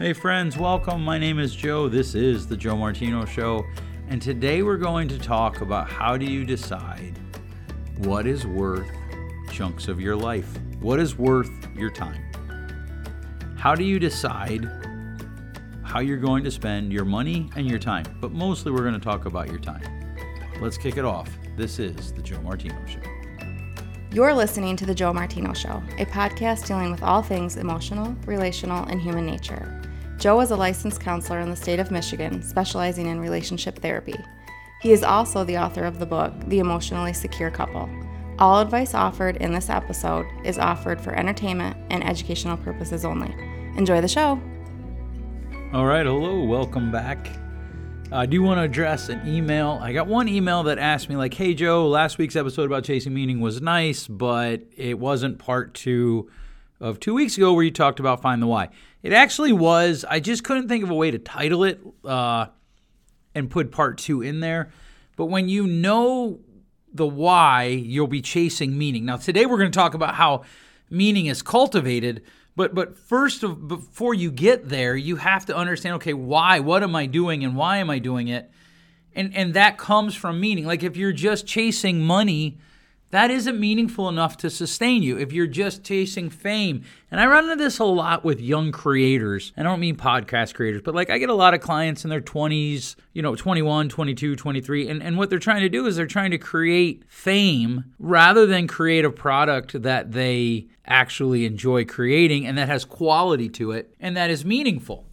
Hey, friends, welcome. My name is Joe. This is The Joe Martino Show. And today we're going to talk about how do you decide what is worth chunks of your life? What is worth your time? How do you decide how you're going to spend your money and your time? But mostly we're going to talk about your time. Let's kick it off. This is The Joe Martino Show. You're listening to The Joe Martino Show, a podcast dealing with all things emotional, relational, and human nature. Joe is a licensed counselor in the state of Michigan, specializing in relationship therapy. He is also the author of the book, The Emotionally Secure Couple. All advice offered in this episode is offered for entertainment and educational purposes only. Enjoy the show. All right, hello, welcome back. I do want to address an email. I got one email that asked me, like, hey, Joe, last week's episode about chasing meaning was nice, but it wasn't part two of two weeks ago where you talked about find the why. It actually was. I just couldn't think of a way to title it uh, and put part two in there. But when you know the why, you'll be chasing meaning. Now, today we're going to talk about how meaning is cultivated. But but first of before you get there, you have to understand okay, why? What am I doing and why am I doing it? And and that comes from meaning. Like if you're just chasing money, that isn't meaningful enough to sustain you if you're just chasing fame. And I run into this a lot with young creators. I don't mean podcast creators, but like I get a lot of clients in their 20s, you know, 21, 22, 23. And, and what they're trying to do is they're trying to create fame rather than create a product that they actually enjoy creating and that has quality to it and that is meaningful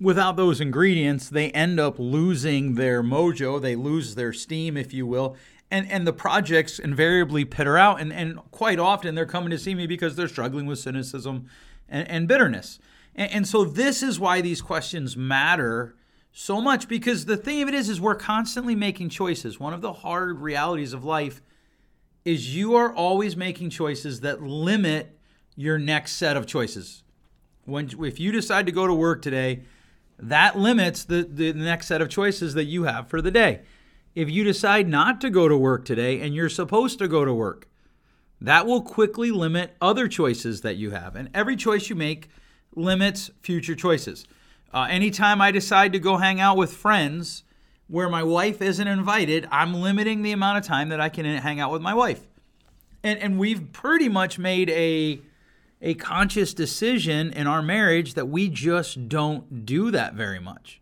without those ingredients, they end up losing their mojo, they lose their steam, if you will, and and the projects invariably petter out and, and quite often they're coming to see me because they're struggling with cynicism and, and bitterness. And, and so this is why these questions matter so much because the thing of it is is we're constantly making choices. One of the hard realities of life is you are always making choices that limit your next set of choices. When if you decide to go to work today that limits the, the next set of choices that you have for the day if you decide not to go to work today and you're supposed to go to work. That will quickly limit other choices that you have. And every choice you make limits future choices. Uh, anytime I decide to go hang out with friends where my wife isn't invited, I'm limiting the amount of time that I can hang out with my wife. And, and we've pretty much made a, a conscious decision in our marriage that we just don't do that very much.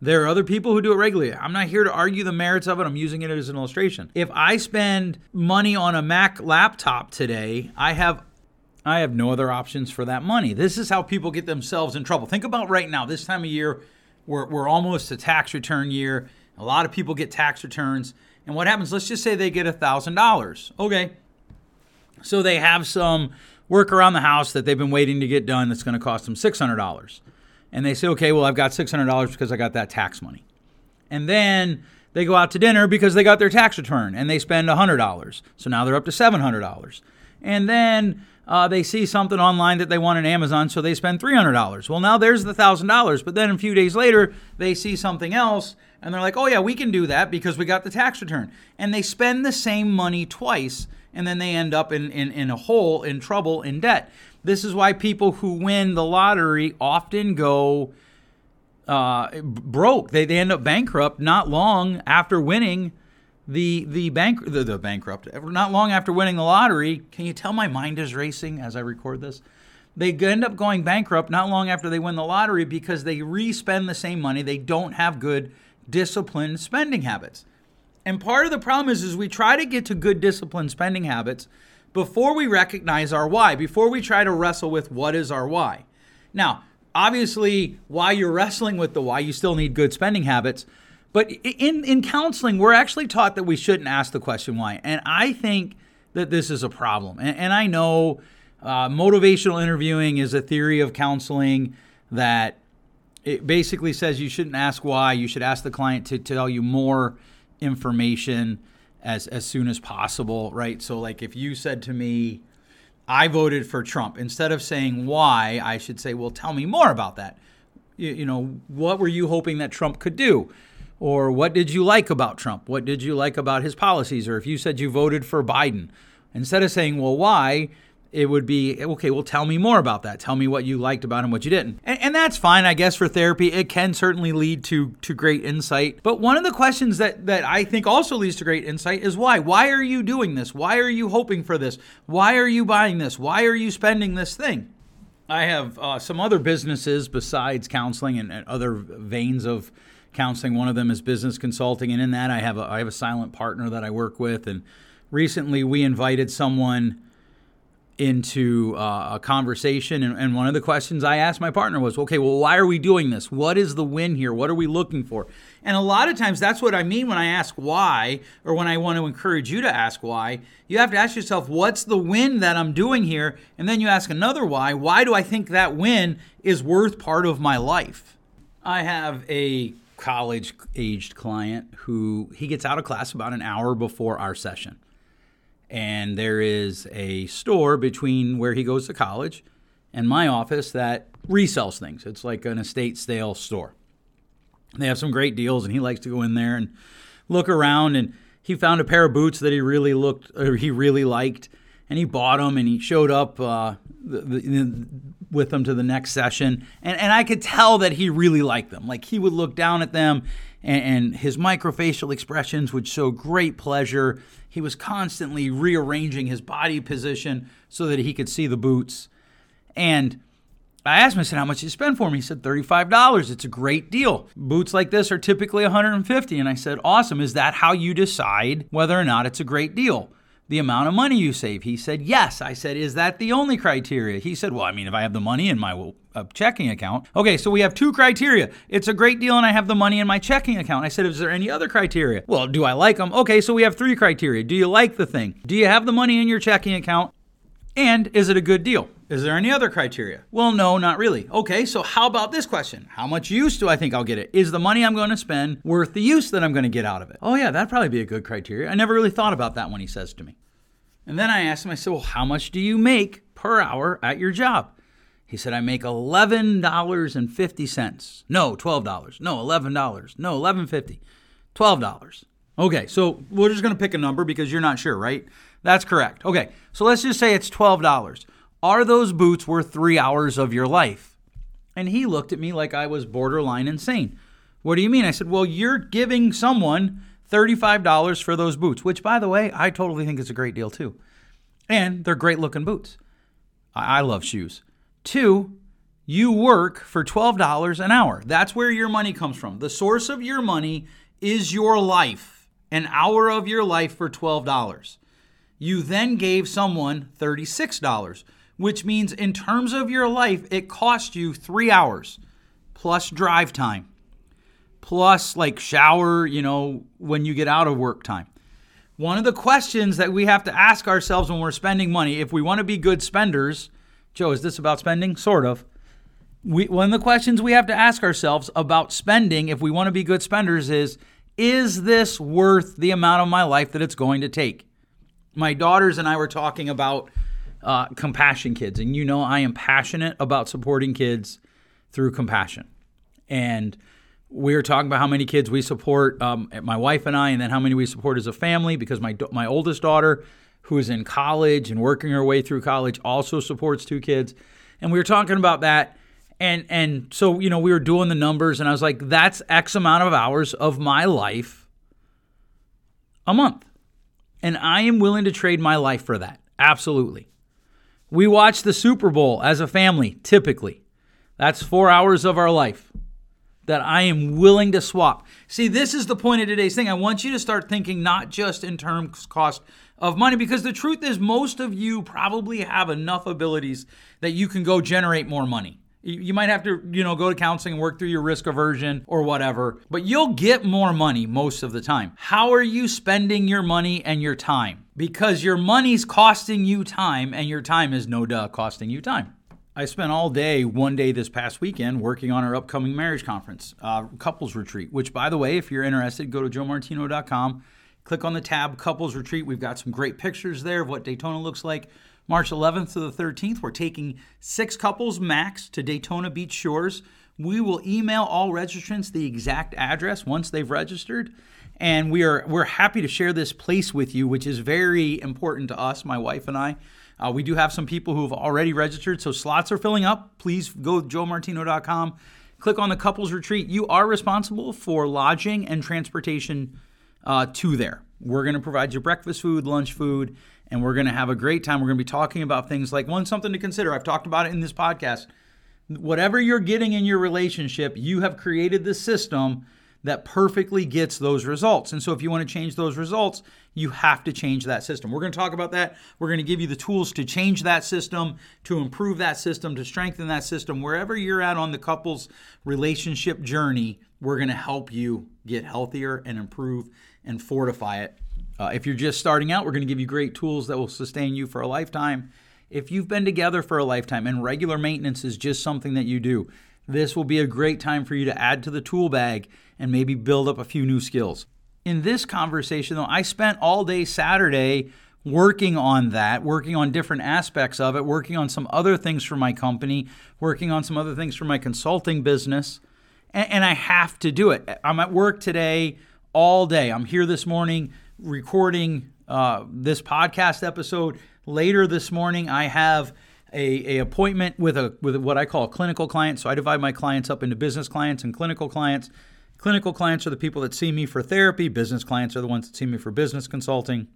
There are other people who do it regularly. I'm not here to argue the merits of it. I'm using it as an illustration. If I spend money on a Mac laptop today, I have I have no other options for that money. This is how people get themselves in trouble. Think about right now, this time of year, we're, we're almost a tax return year. A lot of people get tax returns. And what happens? Let's just say they get $1,000. Okay. So they have some work around the house that they've been waiting to get done that's going to cost them $600 and they say, okay, well, I've got $600 because I got that tax money. And then they go out to dinner because they got their tax return and they spend $100. So now they're up to $700. And then uh, they see something online that they want on Amazon, so they spend $300. Well, now there's the $1,000. But then a few days later, they see something else and they're like, oh, yeah, we can do that because we got the tax return. And they spend the same money twice and then they end up in, in, in a hole, in trouble, in debt. This is why people who win the lottery often go uh, broke. They, they end up bankrupt not long after winning the the bank the, the bankrupt not long after winning the lottery. Can you tell my mind is racing as I record this? They end up going bankrupt not long after they win the lottery because they re-spend the same money. They don't have good disciplined spending habits. And part of the problem is, is we try to get to good disciplined spending habits before we recognize our why, before we try to wrestle with what is our why. Now, obviously, while you're wrestling with the why, you still need good spending habits. But in, in counseling, we're actually taught that we shouldn't ask the question why. And I think that this is a problem. And, and I know uh, motivational interviewing is a theory of counseling that it basically says you shouldn't ask why, you should ask the client to tell you more information as as soon as possible, right? So like if you said to me, I voted for Trump, instead of saying why, I should say, well, tell me more about that. You, you know, what were you hoping that Trump could do? Or what did you like about Trump? What did you like about his policies? Or if you said you voted for Biden, instead of saying, well, why, it would be okay well tell me more about that. Tell me what you liked about him what you didn't. And, and, that's fine i guess for therapy. It can certainly lead to to great insight. But one of the questions that that i think also leads to great insight is why? Why are you doing this? Why are you hoping for this? Why are you buying this? Why are you spending this thing? I have uh, some other businesses besides counseling and, and other veins of counseling. One of them is business consulting. And in that i have a i have a silent partner that i work with. And recently we invited someone into uh, a conversation and, and, one of the questions i asked my partner was okay well why are we doing this? What is the win here? What are we looking for? And a lot of times that's what i mean when i ask why or when i want to encourage you to ask why. You have to ask yourself what's the win that i'm doing here? And then you ask another why. Why do i think that win is worth part of my life? I have a college aged client who he gets out of class about an hour before our session and there is a store between where he goes to college and my office that resells things. It's like an estate sale store. They have some great deals, and he likes to go in there and look around. And he found a pair of boots that he really looked, or he really liked, and he bought them. And he showed up uh, the, the, with them to the next session, and and I could tell that he really liked them. Like he would look down at them, and, and his microfacial expressions would show great pleasure he was constantly rearranging his body position so that he could see the boots. And I asked him, I said, how much did you spend for me? He said, $35. It's a great deal. Boots like this are typically 150 And I said, awesome. Is that how you decide whether or not it's a great deal? The amount of money you save? He said, Yes. I said, Is that the only criteria? He said, Well, I mean, if I have the money in my uh, checking account. Okay, so we have two criteria. It's a great deal and I have the money in my checking account. I said, Is there any other criteria? Well, do I like them? Okay, so we have three criteria. Do you like the thing? Do you have the money in your checking account? And is it a good deal? Is there any other criteria? Well, no, not really. Okay, so how about this question? How much use do I think I'll get it? Is the money I'm going to spend worth the use that I'm going to get out of it? Oh, yeah, that'd probably be a good criteria. I never really thought about that when he says to me. And then I asked him, I said, Well, how much do you make per hour at your job? He said, I make $11.50. No, $12. No, $11. No, $11.50. $12. Okay, so we're just going to pick a number because you're not sure, right? That's correct. Okay, so let's just say it's $12. Are those boots worth three hours of your life? And he looked at me like I was borderline insane. What do you mean? I said, Well, you're giving someone $35 for those boots, which, by the way, I totally think is a great deal too. And they're great looking boots. I, I love shoes. Two, you work for $12 an hour. That's where your money comes from. The source of your money is your life, an hour of your life for $12. You then gave someone $36, which means in terms of your life, it cost you three hours plus drive time, plus like shower, you know, when you get out of work time. One of the questions that we have to ask ourselves when we're spending money, if we want to be good spenders, Joe, is this about spending? Sort of. We, one of the questions we have to ask ourselves about spending, if we want to be good spenders, is is this worth the amount of my life that it's going to take? My daughters and I were talking about uh, compassion kids, and you know I am passionate about supporting kids through compassion. And we were talking about how many kids we support, um, my wife and I, and then how many we support as a family. Because my my oldest daughter, who is in college and working her way through college, also supports two kids, and we were talking about that. And and so you know we were doing the numbers, and I was like, that's X amount of hours of my life a month, and I am willing to trade my life for that. Absolutely. We watch the Super Bowl as a family, typically. That's four hours of our life that I am willing to swap. See, this is the point of today's thing. I want you to start thinking not just in terms cost of money because the truth is most of you probably have enough abilities that you can go generate more money. You might have to, you know, go to counseling and work through your risk aversion or whatever, but you'll get more money most of the time. How are you spending your money and your time? Because your money's costing you time and your time is no duh costing you time. I spent all day, one day this past weekend, working on our upcoming marriage conference, uh, couples retreat. Which, by the way, if you're interested, go to joemartino.com, click on the tab couples retreat. We've got some great pictures there of what Daytona looks like. March 11th to the 13th, we're taking six couples max to Daytona Beach Shores. We will email all registrants the exact address once they've registered and we are we're happy to share this place with you which is very important to us my wife and I Uh, we do have some people who have already registered, so slots are filling up. Please go to joemartino.com, click on the couples retreat. You are responsible for lodging and transportation uh, to there. We're going to provide you breakfast food, lunch food, and we're going to have a great time. We're going to be talking about things like one, something to consider. I've talked about it in this podcast. Whatever you're getting in your relationship, you have created the system that perfectly gets those results. And so if you want to change those results, you have to change that system. We're going to talk about that. We're going to give you the tools to change that system, to improve that system, to strengthen that system. Wherever you're at on the couple's relationship journey, we're going to help you get healthier and improve and fortify it. Uh, if you're just starting out, we're going to give you great tools that will sustain you for a lifetime. If you've been together for a lifetime and regular maintenance is just something that you do, this will be a great time for you to add to the tool bag and maybe build up a few new skills. In this conversation, though, I spent all day Saturday working on that, working on different aspects of it, working on some other things for my company, working on some other things for my consulting business. And, and I have to do it. I'm at work today all day. I'm here this morning recording uh, this podcast episode. Later this morning, I have a, a appointment with a with what I call a clinical client. So I divide my clients up into business clients and clinical clients. Clinical clients are the people that see me for therapy. Business clients are the ones that see me for business consulting.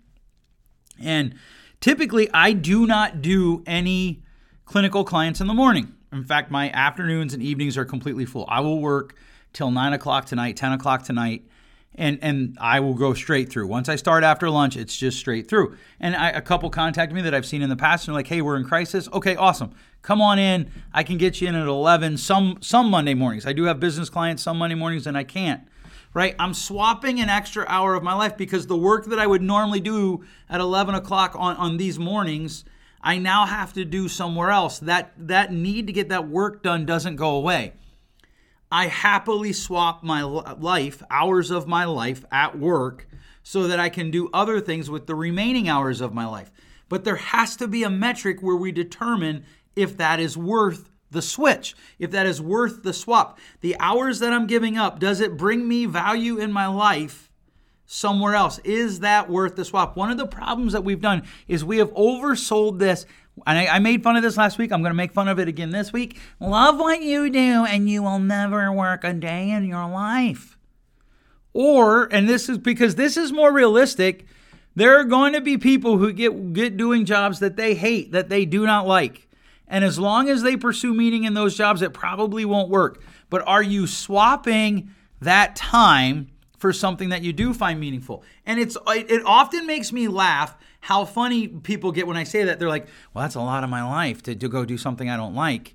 And typically, I do not do any clinical clients in the morning. In fact, my afternoons and evenings are completely full. I will work till nine o'clock tonight, 10 o'clock tonight, and and I will go straight through. Once I start after lunch, it's just straight through. And I, a couple contacted me that I've seen in the past and they're like, "Hey, we're in crisis. Okay, awesome. Come on in. I can get you in at 11 some some Monday mornings. I do have business clients some Monday mornings and I can't. Right? I'm swapping an extra hour of my life because the work that I would normally do at 11 o'clock on on these mornings, I now have to do somewhere else. That that need to get that work done doesn't go away. I happily swap my life, hours of my life at work, so that I can do other things with the remaining hours of my life. But there has to be a metric where we determine if that is worth the switch, if that is worth the swap. The hours that I'm giving up, does it bring me value in my life somewhere else? Is that worth the swap? One of the problems that we've done is we have oversold this and I, I, made fun of this last week. I'm going to make fun of it again this week. Love what you do, and you will never work a day in your life. Or, and this is because this is more realistic, there are going to be people who get, get doing jobs that they hate, that they do not like. And as long as they pursue meaning in those jobs, it probably won't work. But are you swapping that time for something that you do find meaningful? And it's it often makes me laugh how funny people get when I say that. They're like, well, that's a lot of my life to, to go do something I don't like.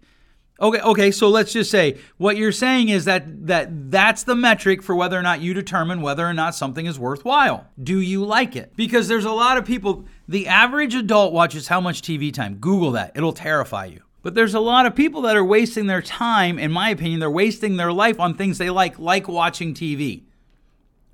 Okay, okay, so let's just say what you're saying is that that that's the metric for whether or not you determine whether or not something is worthwhile. Do you like it? Because there's a lot of people the average adult watches how much TV time. Google that. It'll terrify you. But there's a lot of people that are wasting their time, in my opinion, they're wasting their life on things they like, like watching TV.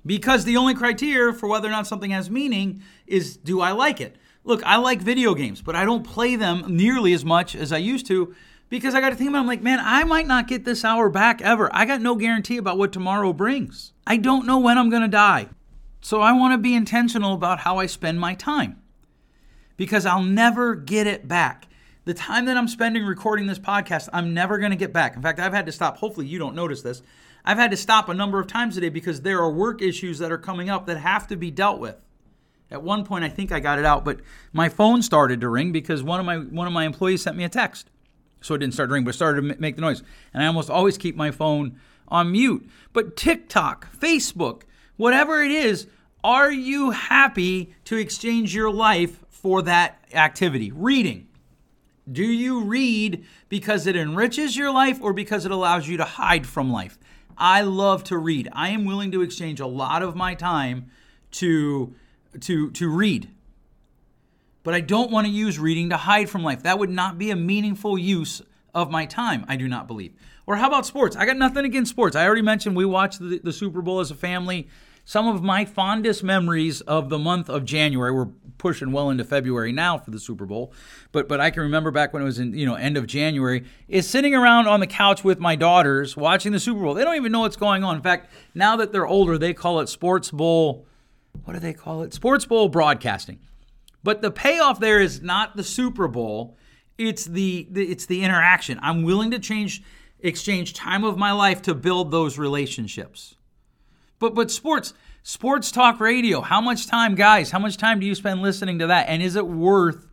Because the only criteria for whether or not something has meaning is do I like it? Look, I like video games, but I don't play them nearly as much as I used to because I got to think about it. I'm like, man, I might not get this hour back ever. I got no guarantee about what tomorrow brings. I don't know when I'm going to die. So I want to be intentional about how I spend my time because I'll never get it back. The time that I'm spending recording this podcast, I'm never going to get back. In fact, I've had to stop. Hopefully, you don't notice this. I've had to stop a number of times today because there are work issues that are coming up that have to be dealt with. At one point, I think I got it out, but my phone started to ring because one of my one of my employees sent me a text. So it didn't start to ring, but started to make the noise. And I almost always keep my phone on mute. But TikTok, Facebook, whatever it is, are you happy to exchange your life for that activity? Reading. Do you read because it enriches your life or because it allows you to hide from life? I love to read. I am willing to exchange a lot of my time to to to read. But I don't want to use reading to hide from life. That would not be a meaningful use of my time, I do not believe. Or how about sports? I got nothing against sports. I already mentioned we watched the, the Super Bowl as a family. Some of my fondest memories of the month of January were pushing well into February now for the Super Bowl, but but I can remember back when it was in you know end of January is sitting around on the couch with my daughters watching the Super Bowl. They don't even know what's going on. In fact, now that they're older, they call it Sports Bowl. What do they call it? Sports Bowl broadcasting. But the payoff there is not the Super Bowl. It's the, the it's the interaction. I'm willing to change exchange time of my life to build those relationships. But but sports sports talk radio, how much time guys, how much time do you spend listening to that and is it worth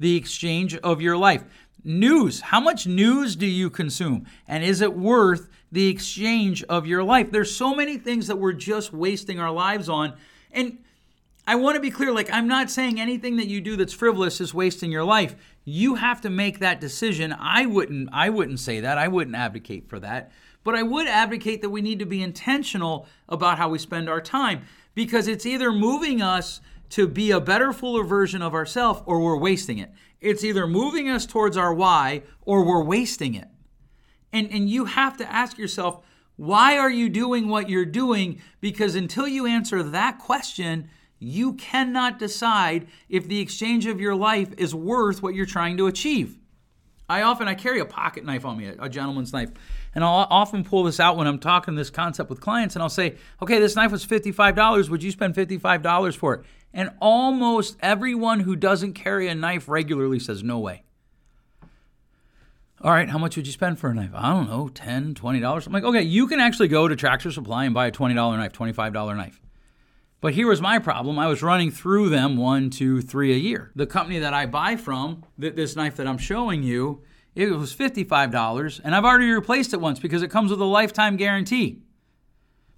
the exchange of your life? News, how much news do you consume and is it worth the exchange of your life? There's so many things that we're just wasting our lives on and I want to be clear like I'm not saying anything that you do that's frivolous is wasting your life. You have to make that decision. I wouldn't I wouldn't say that. I wouldn't advocate for that. But I would advocate that we need to be intentional about how we spend our time because it's either moving us to be a better fuller version of ourselves or we're wasting it. It's either moving us towards our why or we're wasting it. And and you have to ask yourself, why are you doing what you're doing? Because until you answer that question, you cannot decide if the exchange of your life is worth what you're trying to achieve. I often I carry a pocket knife on me, a, gentleman's knife, and I'll often pull this out when I'm talking this concept with clients, and I'll say, "Okay, this knife was fifty-five dollars. Would you spend fifty-five dollars for it?" And almost everyone who doesn't carry a knife regularly says, "No way." All right, how much would you spend for a knife? I don't know, $10, $20. I'm like, okay, you can actually go to Tractor Supply and buy a $20 knife, $25 knife. But here was my problem. I was running through them one, two, three a year. The company that I buy from, this knife that I'm showing you, it was $55, and I've already replaced it once because it comes with a lifetime guarantee.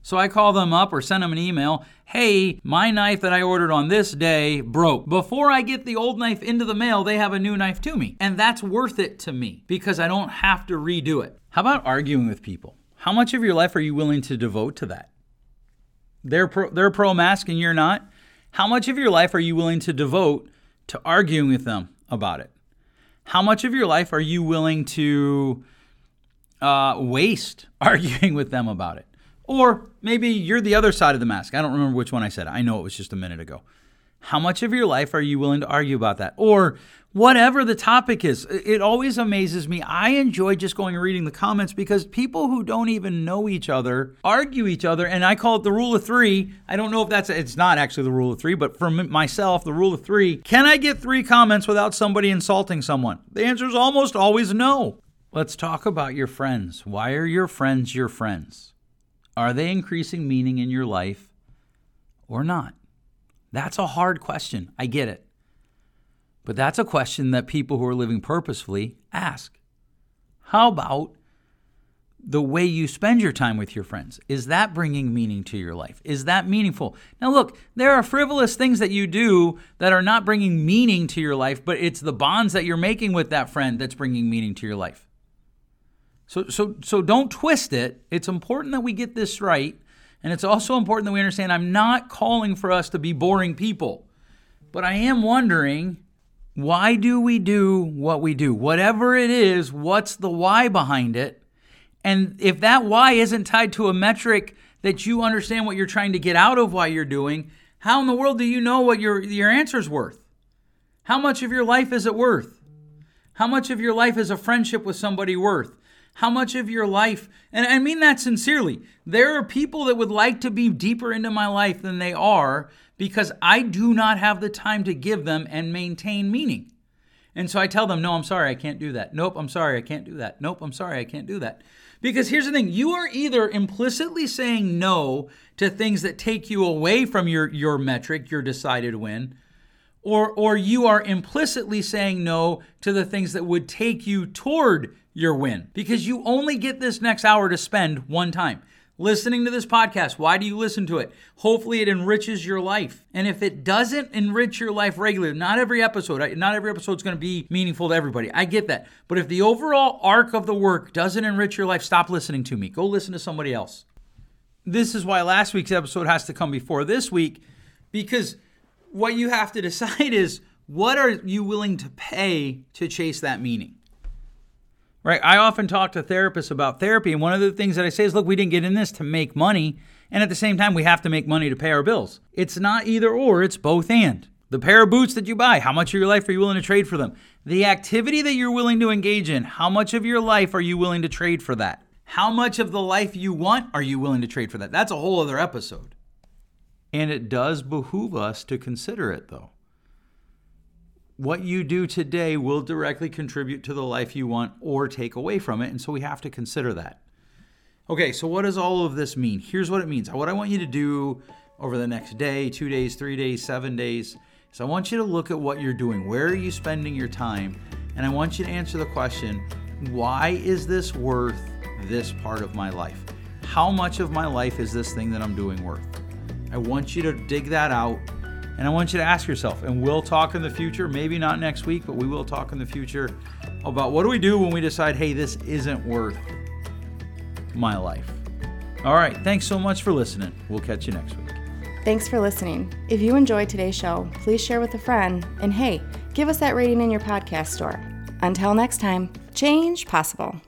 So I call them up or send them an email. Hey, my knife that I ordered on this day broke. Before I get the old knife into the mail, they have a new knife to me. And that's worth it to me because I don't have to redo it. How about arguing with people? How much of your life are you willing to devote to that? They're pro, they're pro mask and you're not. How much of your life are you willing to devote to arguing with them about it? How much of your life are you willing to uh, waste arguing with them about it? Or maybe you're the other side of the mask. I don't remember which one I said. I know it was just a minute ago. How much of your life are you willing to argue about that? Or whatever the topic is. It always amazes me. I enjoy just going and reading the comments because people who don't even know each other argue each other, and I call it the rule of three. I don't know if that's it's not actually the rule of three, but for myself, the rule of three. Can I get three comments without somebody insulting someone? The answer is almost always no. Let's talk about your friends. Why are your friends your friends? Are they increasing meaning in your life or not? That's a hard question. I get it. But that's a question that people who are living purposefully ask. How about the way you spend your time with your friends? Is that bringing meaning to your life? Is that meaningful? Now, look, there are frivolous things that you do that are not bringing meaning to your life, but it's the bonds that you're making with that friend that's bringing meaning to your life. So, so, so don't twist it. It's important that we get this right. And it's also important that we understand I'm not calling for us to be boring people, but I am wondering why do we do what we do? Whatever it is, what's the why behind it? And if that why isn't tied to a metric that you understand what you're trying to get out of why you're doing, how in the world do you know what your, your answer's worth? How much of your life is it worth? How much of your life is a friendship with somebody worth? How much of your life, and I mean that sincerely, there are people that would like to be deeper into my life than they are because I do not have the time to give them and maintain meaning. And so I tell them, no, I'm sorry, I can't do that. Nope, I'm sorry, I can't do that. Nope, I'm sorry, I can't do that. Because here's the thing you are either implicitly saying no to things that take you away from your, your metric, your decided win, or, or you are implicitly saying no to the things that would take you toward your win. Because you only get this next hour to spend one time listening to this podcast. Why do you listen to it? Hopefully, it enriches your life. And if it doesn't enrich your life regularly, not every episode, not every episode is going to be meaningful to everybody. I get that. But if the overall arc of the work doesn't enrich your life, stop listening to me. Go listen to somebody else. This is why last week's episode has to come before this week because what you have to decide is what are you willing to pay to chase that meaning? Right? I often talk to therapists about therapy, and one of the things that I say is, look, we didn't get in this to make money, and at the same time, we have to make money to pay our bills. It's not either or, it's both and. The pair of boots that you buy, how much of your life are you willing to trade for them? The activity that you're willing to engage in, how much of your life are you willing to trade for that? How much of the life you want are you willing to trade for that? That's a whole other episode. And it does behoove us to consider it, though. What you do today will directly contribute to the life you want or take away from it. And so we have to consider that. Okay, so what does all of this mean? Here's what it means. What I want you to do over the next day, two days, three days, seven days is I want you to look at what you're doing. Where are you spending your time? And I want you to answer the question why is this worth this part of my life? How much of my life is this thing that I'm doing worth? I want you to dig that out and I want you to ask yourself, and we'll talk in the future, maybe not next week, but we will talk in the future about what do we do when we decide, hey, this isn't worth my life. All right, thanks so much for listening. We'll catch you next week. Thanks for listening. If you enjoyed today's show, please share with a friend. And hey, give us that rating in your podcast store. Until next time, change possible.